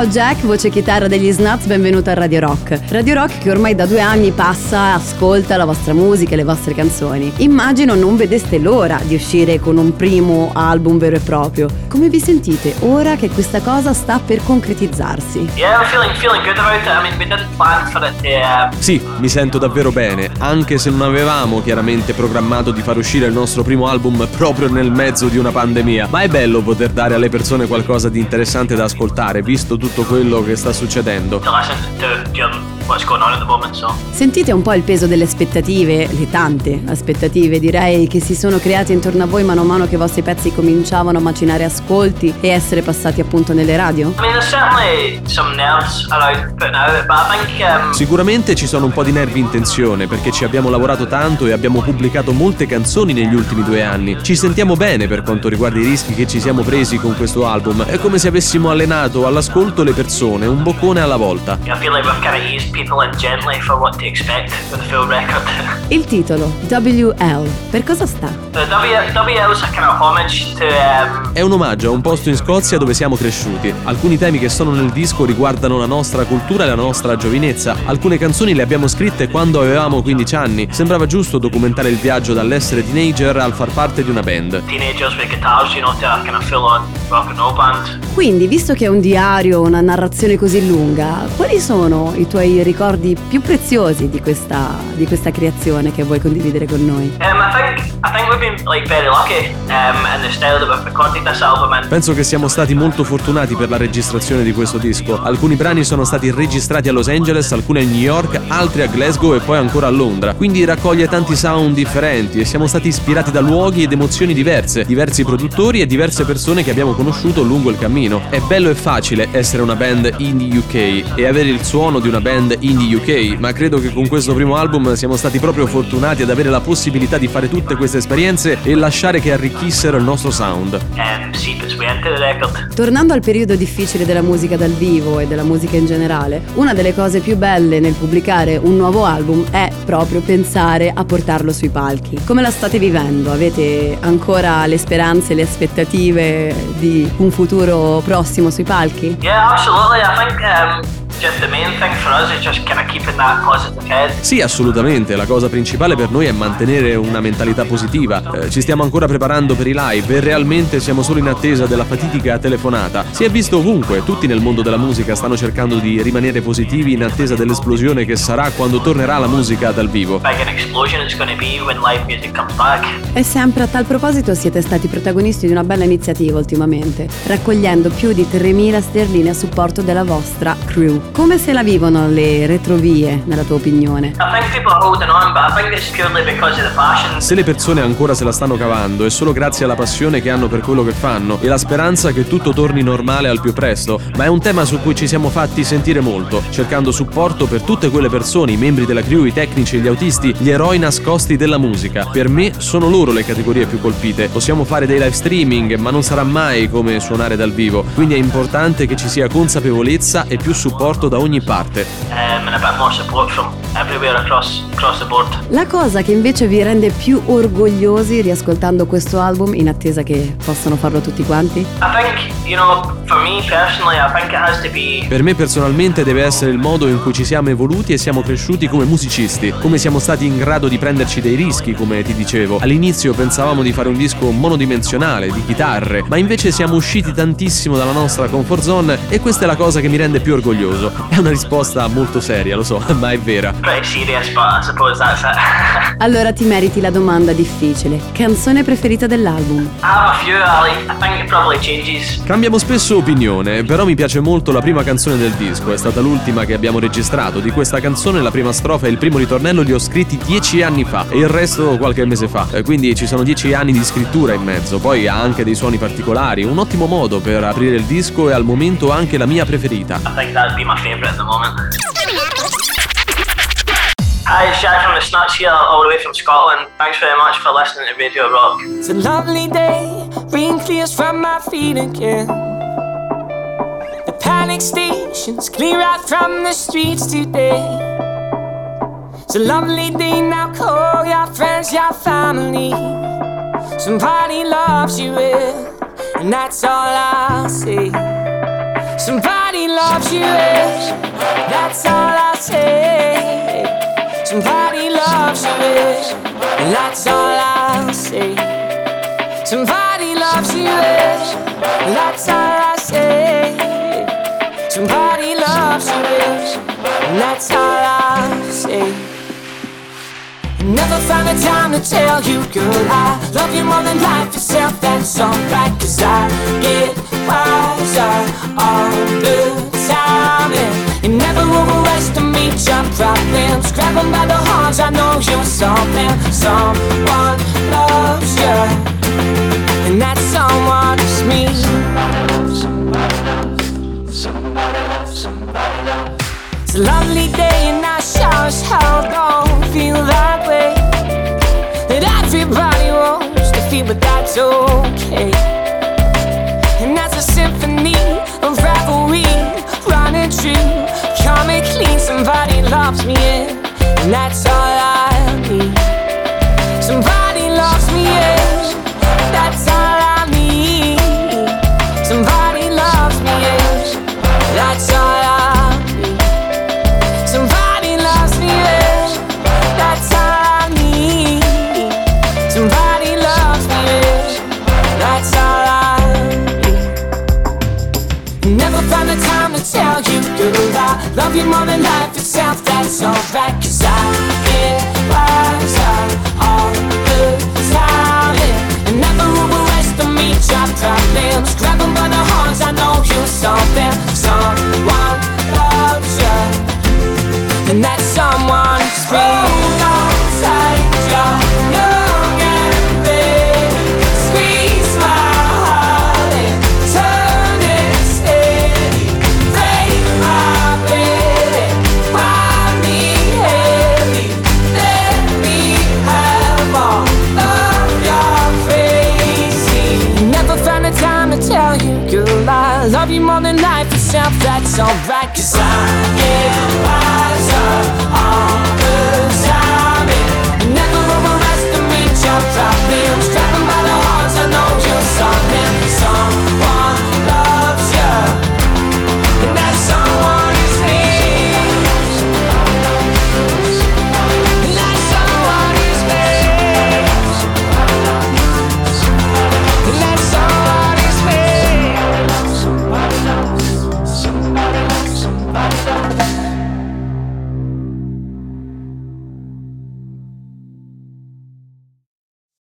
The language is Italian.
Ciao Jack, voce chitarra degli Snuts, benvenuto a Radio Rock. Radio Rock che ormai da due anni passa, ascolta la vostra musica e le vostre canzoni. Immagino non vedeste l'ora di uscire con un primo album vero e proprio. Come vi sentite ora che questa cosa sta per concretizzarsi? Uh, Sì, mi sento davvero bene, anche se non avevamo chiaramente programmato di far uscire il nostro primo album proprio nel mezzo di una pandemia, ma è bello poter dare alle persone qualcosa di interessante da ascoltare, visto tutto quello che sta succedendo. What's going on at the moment. So Sentite un po' il peso delle aspettative, le tante aspettative direi, che si sono create intorno a voi mano a mano che i vostri pezzi cominciavano a macinare ascolti e essere passati appunto nelle radio? I mean, um, Sicuramente ci sono un po' di nervi in tensione perché ci abbiamo lavorato tanto e abbiamo pubblicato molte canzoni negli ultimi due anni. Ci sentiamo bene per quanto riguarda i rischi che ci siamo presi con questo album. È come se avessimo allenato all'ascolto le persone, un boccone alla volta. I feel like we've kind of eased people in gently for what to expect with the full record. Il titolo, WL, per cosa sta? the w, WL is a kind of homage to um, È un omaggio a un posto in Scozia dove siamo cresciuti. Alcuni temi che sono nel disco riguardano la nostra cultura e la nostra giovinezza. Alcune canzoni le abbiamo scritte quando avevamo 15 anni. Sembrava giusto documentare il viaggio dall'essere teenager al far parte di una band. teenagers with guitars, you know, to a kind of full-on rock and roll band. Quindi, visto che è un diario, una narrazione così lunga, quali sono i tuoi ricordi più preziosi di questa, di questa creazione che vuoi condividere con noi? Um, I think Penso che siamo stati molto fortunati per la registrazione di questo disco. Alcuni brani sono stati registrati a Los Angeles, alcuni a New York, altri a Glasgow e poi ancora a Londra. Quindi raccoglie tanti sound differenti e siamo stati ispirati da luoghi ed emozioni diverse, diversi produttori e diverse persone che abbiamo conosciuto lungo il cammino. È bello e facile essere una band indie UK e avere il suono di una band indie UK, ma credo che con questo primo album siamo stati proprio fortunati ad avere la possibilità di fare tutte queste esperienze e lasciare che arricchissero il nostro sound. Um, record. Tornando al periodo difficile della musica dal vivo e della musica in generale, una delle cose più belle nel pubblicare un nuovo album è proprio pensare a portarlo sui palchi. Come la state vivendo? Avete ancora le speranze, le aspettative di un futuro prossimo sui palchi? Yeah, absolutely. I think um, just the main thing for us is just kind of keeping that positive head. Sì, assolutamente, la cosa principale per noi è mantenere una mentalità positiva. Eh, ci stiamo ancora preparando per i live e realmente siamo solo in attesa della fatidica telefonata. Si è visto ovunque, tutti nel mondo della musica stanno cercando di rimanere positivi in attesa dell'esplosione che sarà quando tornerà la musica dal vivo. Big an explosion it's going to be when live music comes back. E sempre a tal proposito siete stati protagonisti di una bella iniziativa ultimamente, raccogliendo più di 3.000 sterline a supporto della vostra crew. Come se la vivono le retrovie, nella tua opinione? Se le persone ancora se la stanno cavando è solo grazie alla passione che hanno per quello che fanno e la speranza che tutto torni normale al più presto, ma è un tema su cui ci siamo fatti sentire molto, cercando supporto per tutte quelle persone, i membri della crew, i tecnici, gli autisti, gli eroi nascosti della musica. Per me sono loro le categorie più colpite. Possiamo fare dei live streaming, ma non sarà mai come suonare dal vivo, quindi è importante che ci sia consapevolezza e più supporto da ogni parte. Across across board. La cosa che invece vi rende più orgogliosi riascoltando questo album in attesa che possano farlo tutti quanti? I think, you know, for me personally, I think it has to be Per me personalmente deve essere il modo in cui ci siamo evoluti e siamo cresciuti come musicisti, come siamo stati in grado di prenderci dei rischi, come ti dicevo. All'inizio pensavamo di fare un disco monodimensionale, di chitarre, ma invece siamo usciti tantissimo dalla nostra comfort zone e questa è la cosa che mi rende più orgoglioso. È una risposta molto seria, lo so, ma è vera. Allora ti meriti la domanda difficile. Canzone preferita dell'album? I have a few, Ali. I think it probably changes. Cambiamo spesso opinione, però mi piace molto la prima canzone del disco, è stata l'ultima che abbiamo registrato. Di questa canzone la prima strofa e il primo ritornello li ho scritti dieci anni fa e il resto qualche mese fa. Eh, Quindi ci sono dieci anni di scrittura in mezzo, poi ha anche dei suoni particolari, un ottimo modo per aprire il disco e al momento anche la mia preferita. I think that'd be my favourite at the moment. Hi, it's Jack from the Snuts here, all the way from Scotland. Thanks very much for listening to Radio Rock. It's a lovely day, rain clears from my feet again. The panic stations clear out from the streets today. It's a lovely day now, call your friends, your family. Somebody loves you, well, and that's all I'll say. Somebody loves you, and that's all I say. Somebody loves you, and that's all I'll say. Somebody loves you, and that's all I say. Somebody loves you, and that's all I'll say. Never found the time to tell you, girl, I love you more than life itself. That's alright, cause I get wiser all the overestimate your problems. Grab them by the horns, I know you're them. Someone loves you, and that someone is me. It's a lovely day, and I sure as hell don't feel that way. That everybody wants to feel, but that's okay. Loves me, yeah. and that's all I That's alright, cause I itself. That's alright, cause I